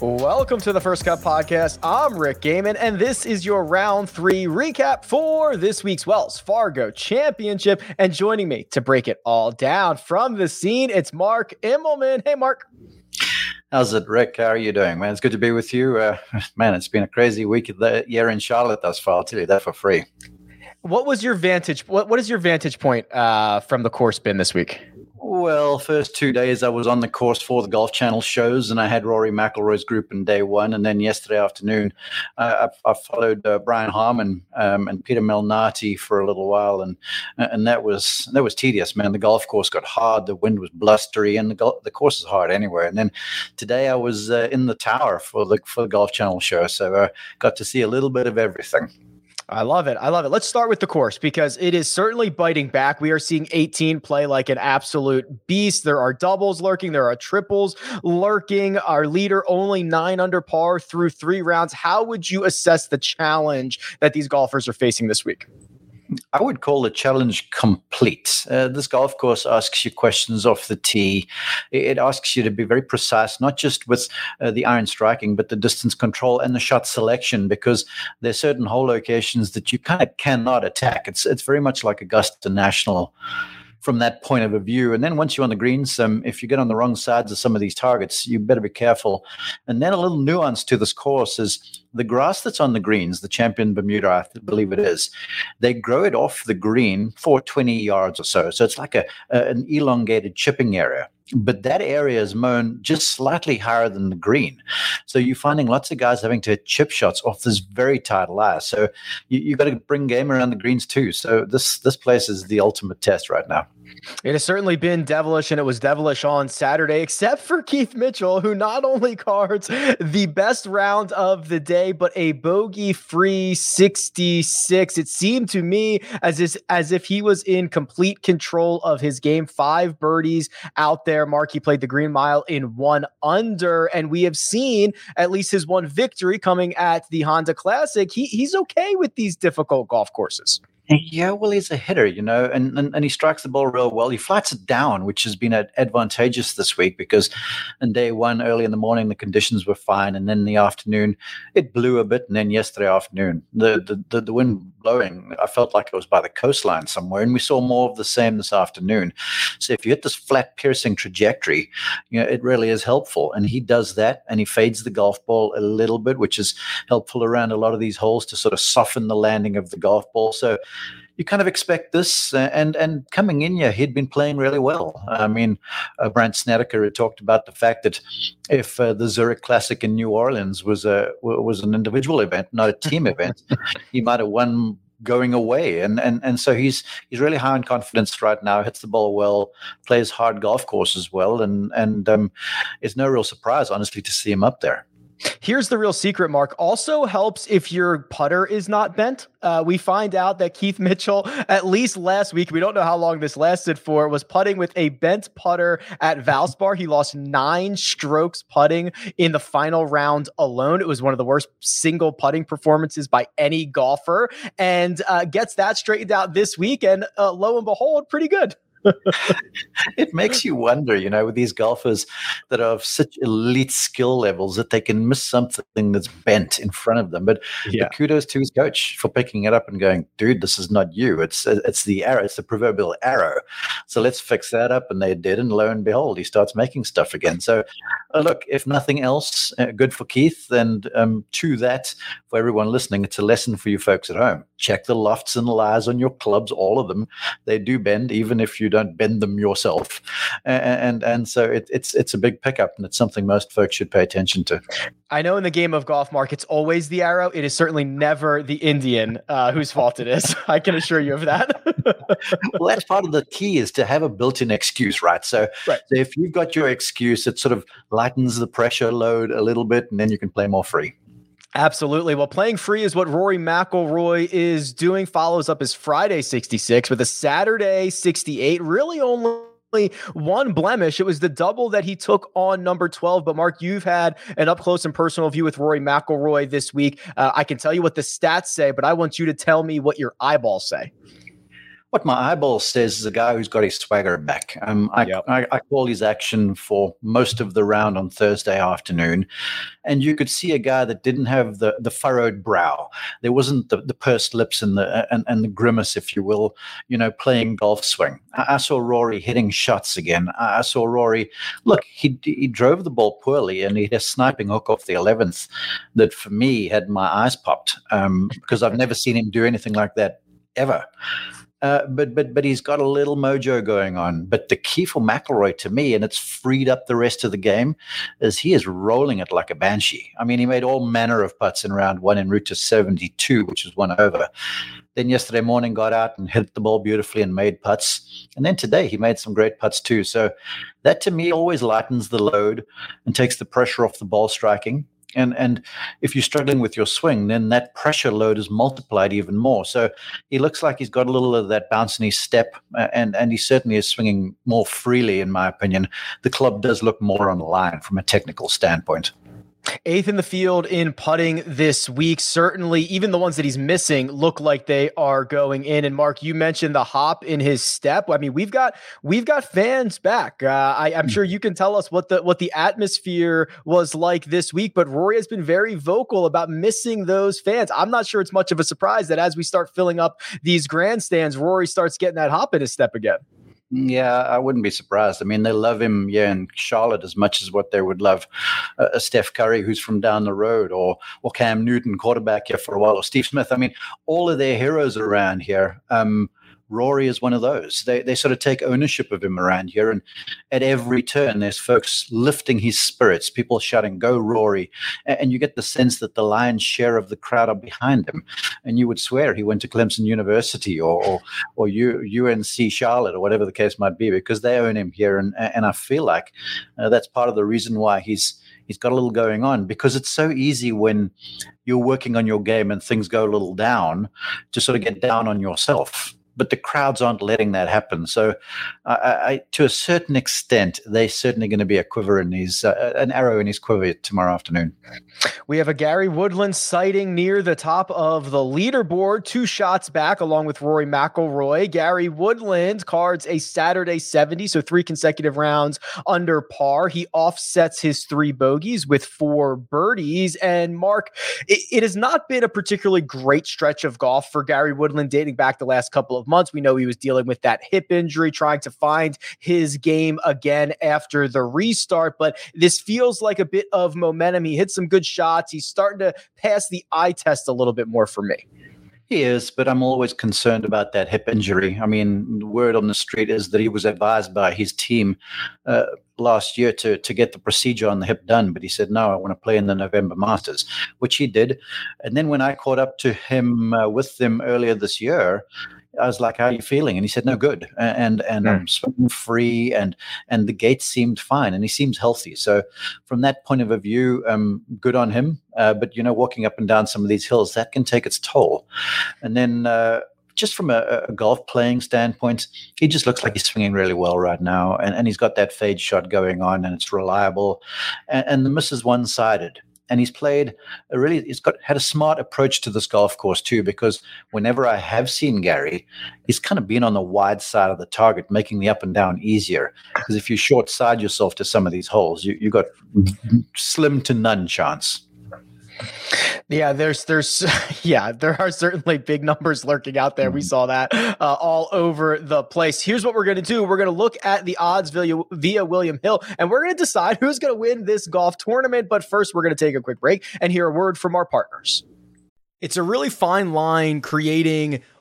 Welcome to the First Cut Podcast. I'm Rick Gehman, and this is your round three recap for this week's Wells Fargo Championship. And joining me to break it all down from the scene, it's Mark Immelman. Hey, Mark. How's it, Rick? How are you doing, man? It's good to be with you. Uh, man, it's been a crazy week of the year in Charlotte thus far. I'll tell you that for free. What was your vantage? What What is your vantage point uh, from the course been this week? Well, first two days I was on the course for the Golf Channel shows, and I had Rory McIlroy's group in day one, and then yesterday afternoon uh, I, I, followed uh, Brian Harman um, and Peter Malnati for a little while, and and that was that was tedious, man. The golf course got hard, the wind was blustery, and the go- the course is hard anyway. And then today I was uh, in the tower for the for the Golf Channel show, so I got to see a little bit of everything. I love it. I love it. Let's start with the course because it is certainly biting back. We are seeing 18 play like an absolute beast. There are doubles lurking, there are triples lurking. Our leader only nine under par through three rounds. How would you assess the challenge that these golfers are facing this week? I would call the challenge complete. Uh, this golf course asks you questions off the tee. It asks you to be very precise, not just with uh, the iron striking, but the distance control and the shot selection, because there's certain hole locations that you kind of cannot attack. It's it's very much like Augusta National from that point of view. And then once you're on the greens, um, if you get on the wrong sides of some of these targets, you better be careful. And then a little nuance to this course is the grass that's on the greens, the champion Bermuda, I believe it is, they grow it off the green for 20 yards or so. So it's like a, a an elongated chipping area but that area is mown just slightly higher than the green. So you're finding lots of guys having to hit chip shots off this very tight lie. So you, have got to bring game around the greens too. So this this place is the ultimate test right now. It has certainly been devilish, and it was devilish on Saturday, except for Keith Mitchell, who not only cards the best round of the day, but a bogey-free 66. It seemed to me as if, as if he was in complete control of his game. Five birdies out there. Mark, he played the Green Mile in one under, and we have seen at least his one victory coming at the Honda Classic. He, he's okay with these difficult golf courses. Yeah, well, he's a hitter, you know, and, and, and he strikes the ball real well. He flats it down, which has been advantageous this week because in day one, early in the morning, the conditions were fine. And then in the afternoon, it blew a bit. And then yesterday afternoon, the, the, the, the wind blowing, I felt like it was by the coastline somewhere. And we saw more of the same this afternoon. So if you hit this flat, piercing trajectory, you know, it really is helpful. And he does that and he fades the golf ball a little bit, which is helpful around a lot of these holes to sort of soften the landing of the golf ball. So you kind of expect this. Uh, and and coming in here, he'd been playing really well. I mean, uh, Brandt Snedeker had talked about the fact that if uh, the Zurich Classic in New Orleans was a was an individual event, not a team event, he might have won going away. And and and so he's he's really high in confidence right now. Hits the ball well, plays hard golf courses well, and and um, it's no real surprise, honestly, to see him up there. Here's the real secret, Mark. Also helps if your putter is not bent. Uh, we find out that Keith Mitchell, at least last week, we don't know how long this lasted for, was putting with a bent putter at Valspar. He lost nine strokes putting in the final round alone. It was one of the worst single putting performances by any golfer, and uh, gets that straightened out this week. And uh, lo and behold, pretty good. it makes you wonder, you know, with these golfers that are of such elite skill levels that they can miss something that's bent in front of them. But, yeah. but kudos to his coach for picking it up and going, dude, this is not you. It's it's the arrow. It's the proverbial arrow. So let's fix that up. And they did, and lo and behold, he starts making stuff again. So uh, look, if nothing else, uh, good for Keith, and um, to that for everyone listening, it's a lesson for you folks at home check the lofts and lies on your clubs, all of them. They do bend, even if you don't bend them yourself. And and, and so it, it's it's a big pickup, and it's something most folks should pay attention to. I know in the game of golf, Mark, it's always the arrow. It is certainly never the Indian uh, whose fault it is. I can assure you of that. well, that's part of the key is to have a built-in excuse, right? So, right. so if you've got your excuse, it sort of lightens the pressure load a little bit, and then you can play more free. Absolutely. Well, playing free is what Rory McIlroy is doing. Follows up his Friday 66 with a Saturday 68. Really only one blemish. It was the double that he took on number 12. But Mark, you've had an up close and personal view with Rory McIlroy this week. Uh, I can tell you what the stats say, but I want you to tell me what your eyeballs say what my eyeball says is a guy who's got his swagger back. Um, I, yep. I, I, call his action for most of the round on Thursday afternoon, and you could see a guy that didn't have the, the furrowed brow. There wasn't the, the pursed lips and the and, and the grimace, if you will. You know, playing golf swing. I, I saw Rory hitting shots again. I, saw Rory. Look, he he drove the ball poorly, and he had a sniping hook off the eleventh that for me had my eyes popped um, because I've never seen him do anything like that ever. Uh, but but but he's got a little mojo going on. But the key for McIlroy to me, and it's freed up the rest of the game, is he is rolling it like a banshee. I mean, he made all manner of putts in round one en route to 72, which was one over. Then yesterday morning got out and hit the ball beautifully and made putts. And then today he made some great putts too. So that to me always lightens the load and takes the pressure off the ball striking and and if you're struggling with your swing then that pressure load is multiplied even more. So he looks like he's got a little of that bounce in his step and and he certainly is swinging more freely in my opinion. The club does look more on the line from a technical standpoint Eighth in the field in putting this week. Certainly, even the ones that he's missing look like they are going in. And Mark, you mentioned the hop in his step. I mean, we've got we've got fans back. Uh, I, am sure you can tell us what the what the atmosphere was like this week. But Rory has been very vocal about missing those fans. I'm not sure it's much of a surprise that as we start filling up these grandstands, Rory starts getting that hop in his step again. Yeah, I wouldn't be surprised. I mean, they love him, yeah, in Charlotte as much as what they would love uh, a Steph Curry who's from down the road, or or Cam Newton, quarterback here for a while, or Steve Smith. I mean, all of their heroes around here. Um, Rory is one of those. They they sort of take ownership of him around here, and at every turn, there's folks lifting his spirits, people shouting "Go Rory," and you get the sense that the lion's share of the crowd are behind him. And you would swear he went to Clemson University or or, or UNC Charlotte or whatever the case might be, because they own him here, and and I feel like uh, that's part of the reason why he's he's got a little going on because it's so easy when you're working on your game and things go a little down to sort of get down on yourself but the crowds aren't letting that happen. So, I, to a certain extent, they're certainly going to be a quiver in his, uh, an arrow in his quiver tomorrow afternoon. We have a Gary Woodland sighting near the top of the leaderboard, two shots back, along with Rory McIlroy. Gary Woodland cards a Saturday 70, so three consecutive rounds under par. He offsets his three bogeys with four birdies. And Mark, it, it has not been a particularly great stretch of golf for Gary Woodland dating back the last couple of of months. We know he was dealing with that hip injury, trying to find his game again after the restart. But this feels like a bit of momentum. He hit some good shots. He's starting to pass the eye test a little bit more for me. He is, but I'm always concerned about that hip injury. I mean, the word on the street is that he was advised by his team uh, last year to to get the procedure on the hip done, but he said no, I want to play in the November Masters, which he did. And then when I caught up to him uh, with them earlier this year, I was like, "How are you feeling?" And he said, "No, good." And and mm. I'm swimming free, and and the gait seemed fine, and he seems healthy. So from that point of view, um, good on him. Uh, but you know, walking up and down some of these hills that can take its toll. And then. Uh, just from a, a, golf playing standpoint, he just looks like he's swinging really well right now, and, and he's got that fade shot going on, and it's reliable, and, and the miss is one sided and he's played a really he's got had a smart approach to this golf course too because whenever i have seen gary he's kind of been on the wide side of the target making the up and down easier. Because if you short side yourself to some of these holes you, you got slim to none chance yeah, there's there's yeah, there are certainly big numbers lurking out there. We mm-hmm. saw that uh, all over the place. Here's what we're going to do. We're going to look at the odds via, via William Hill and we're going to decide who's going to win this golf tournament, but first we're going to take a quick break and hear a word from our partners. It's a really fine line creating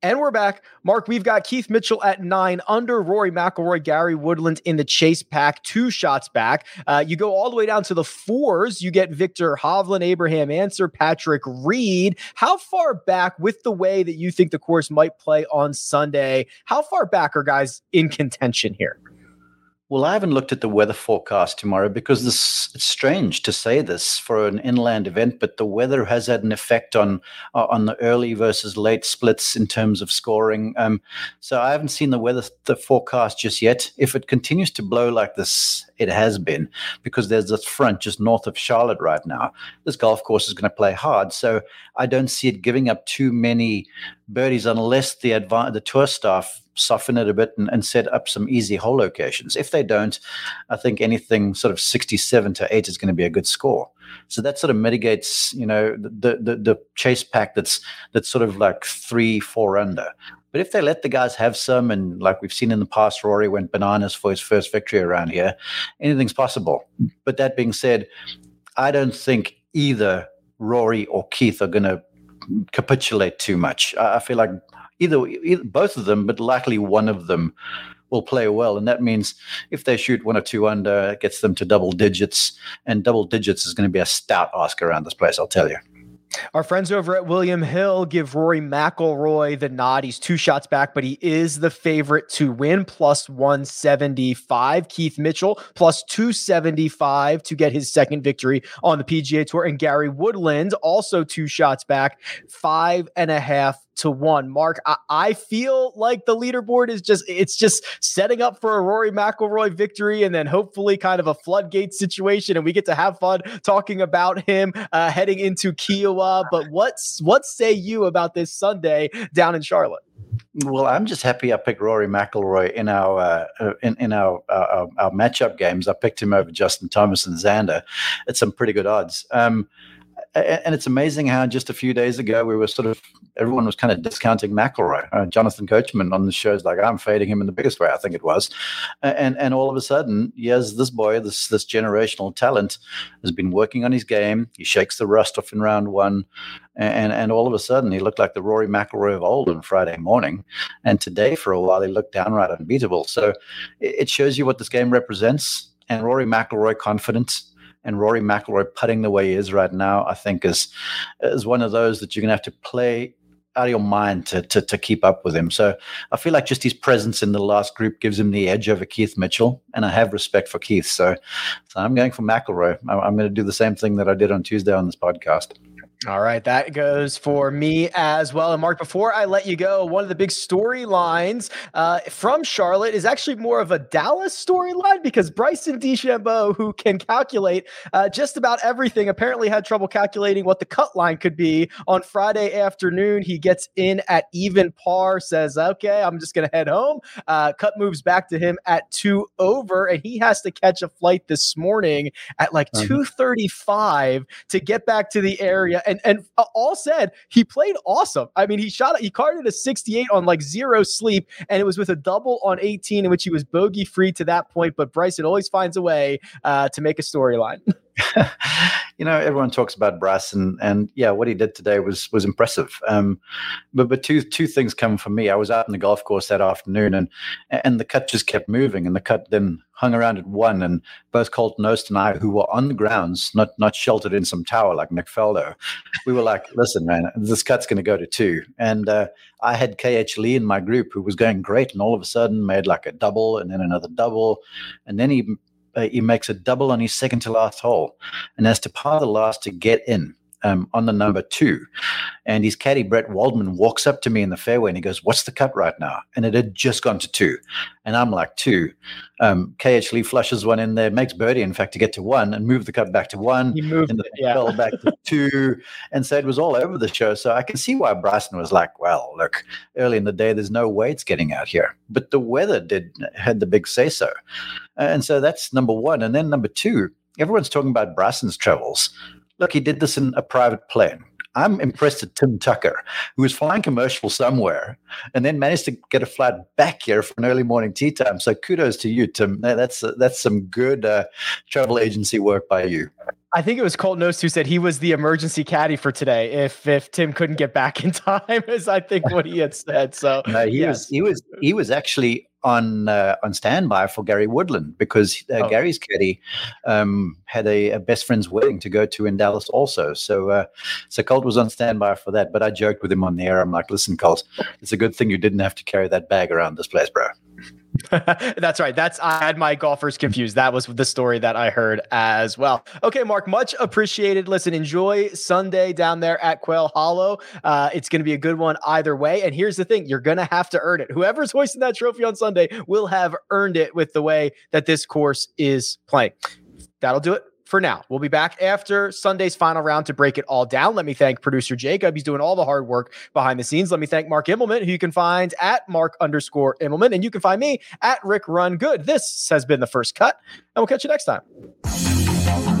And we're back. Mark, we've got Keith Mitchell at nine under Rory McIlroy, Gary Woodland in the chase pack, two shots back. Uh, you go all the way down to the fours. You get Viktor Hovland, Abraham Ancer, Patrick Reed. How far back, with the way that you think the course might play on Sunday, how far back are guys in contention here? Well, I haven't looked at the weather forecast tomorrow because this it's strange to say this for an inland event, but the weather has had an effect on uh, on the early versus late splits in terms of scoring. Um, so I haven't seen the weather the forecast just yet. If it continues to blow like this, it has been because there's this front just north of Charlotte right now. This golf course is going to play hard, so I don't see it giving up too many birdies unless the adva- the tour staff soften it a bit and, and, set up some easy hole locations. If they don't, I think anything sort of 67 to 8 is going to be a good score. So that sort of mitigates, you know, the the, the chase pack that's that's sort of like three, four under. But if they let the guys have some, and like we've seen in the past, Rory went bananas for his first victory around here, anything's possible. But that being said, I don't think either Rory or Keith are going to capitulate too much. I feel like either, either both of them, but likely one of them will play well. And that means if they shoot one or two under, it gets them to double digits. And double digits is going to be a stout ask around this place, I'll tell you. Our friends over at William Hill give Rory McIlroy the nod. He's two shots back, but he is the favorite to win, plus 175. Keith Mitchell, plus 275 to get his second victory on the PGA Tour. And Gary Woodland, also two shots back, five and a half to one. Mark, I, I, feel like the leaderboard is just it's just setting up for a Rory McIlroy victory, and then hopefully kind of a floodgate situation, and we get to have fun talking about him uh, heading into Kiawah. But what's what say you about this Sunday down in Charlotte? Well, I'm just happy I picked Rory McIlroy in our uh, uh in in our, uh, our, our matchup games. I picked him over Justin Thomas and Xander at some pretty good odds. Um, and it's amazing how just a few days ago we were sort of everyone was kind of discounting McIlroy. Uh, Jonathan Coachman on the shows like I'm fading him in the biggest way I think it was, and and all of a sudden, yes, this boy, this this generational talent, has been working on his game. He shakes the rust off in round one, and and all of a sudden he looked like the Rory McIlroy of old on Friday morning, and today for a while he looked downright unbeatable. So it shows you what this game represents. And Rory McIlroy confidence and Rory McIlroy putting the way he is right now, I think is is one of those that you're going to have to play out of your mind to, to, to keep up with him. So I feel like just his presence in the last group gives him the edge over Keith Mitchell, and I have respect for Keith. So, so I'm going for McIlroy. I'm, I'm going to do the same thing that I did on Tuesday on this podcast. All right, that goes for me as well. And Mark, before I let you go, one of the big storylines uh, from Charlotte is actually more of a Dallas storyline because Bryson DeChambeau, who can calculate uh, just about everything, apparently had trouble calculating what the cut line could be on Friday afternoon. He gets in at even par, says, "Okay, I'm just going to head home." Uh, cut moves back to him at two over, and he has to catch a flight this morning at like mm-hmm. two thirty-five to get back to the area and and uh, all said, he played awesome. I mean, he shot he carded a 68 on like zero sleep, and it was with a double on 18 in which he was bogey free to that point. But Bryson always finds a way uh, to make a storyline. you know, everyone talks about Bryce, and, and yeah, what he did today was was impressive. Um, but but two two things come for me. I was out in the golf course that afternoon, and and the cut just kept moving, and the cut then hung around at one, and both Colton Knost and I, who were on the grounds, not not sheltered in some tower like Nick Faldo, we were like, "Listen, man, this cut's going to go to two. And uh, I had KH Lee in my group who was going great, and all of a sudden made like a double, and then another double, and then he Uh, he makes a double on his second to last hole, and has to par the last to get in um, on the number two. And his caddy, Brett Waldman, walks up to me in the fairway and he goes, What's the cut right now? And it had just gone to two. And I'm like, Two. Um, KH Lee flushes one in there, makes birdie, in fact, to get to one and move the cut back to one. He moved and it, yeah. fell back to two. And so it was all over the show. So I can see why Bryson was like, Well, look, early in the day, there's no way it's getting out here. But the weather did had the big say so. And so that's number one. And then number two, everyone's talking about Bryson's travels. Look, he did this in a private plane. I'm impressed at Tim Tucker, who was flying commercial somewhere and then managed to get a flight back here for an early morning tee time. So kudos to you, Tim. That's that's some good uh, travel agency work by you. I think it was Colt Knost who said he was the emergency caddy for today. If if Tim couldn't get back in time, is I think what he had said. So no, he yes. was he was he was actually on uh, on standby for Gary Woodland because uh, oh. Gary's caddy um, had a, a, best friend's wedding to go to in Dallas also. So uh, so Colt was on standby for that. But I joked with him on the air. I'm like, listen, Colt, it's a good thing you didn't have to carry that bag around this place, bro. That's right. That's I had my golfers confused. That was the story that I heard as well. Okay, Mark, much appreciated. Listen, enjoy Sunday down there at Quail Hollow. Uh, it's going to be a good one either way. And here's the thing: you're going to have to earn it. Whoever's hoisting that trophy on Sunday will have earned it with the way that this course is playing. That'll do it for now. We'll be back after Sunday's final round to break it all down. Let me thank producer Jacob. He's doing all the hard work behind the scenes. Let me thank Mark Immelman, who you can find at Mark underscore Immelman. And you can find me at Rick Run Good. This has been the first cut, and we'll catch you next time.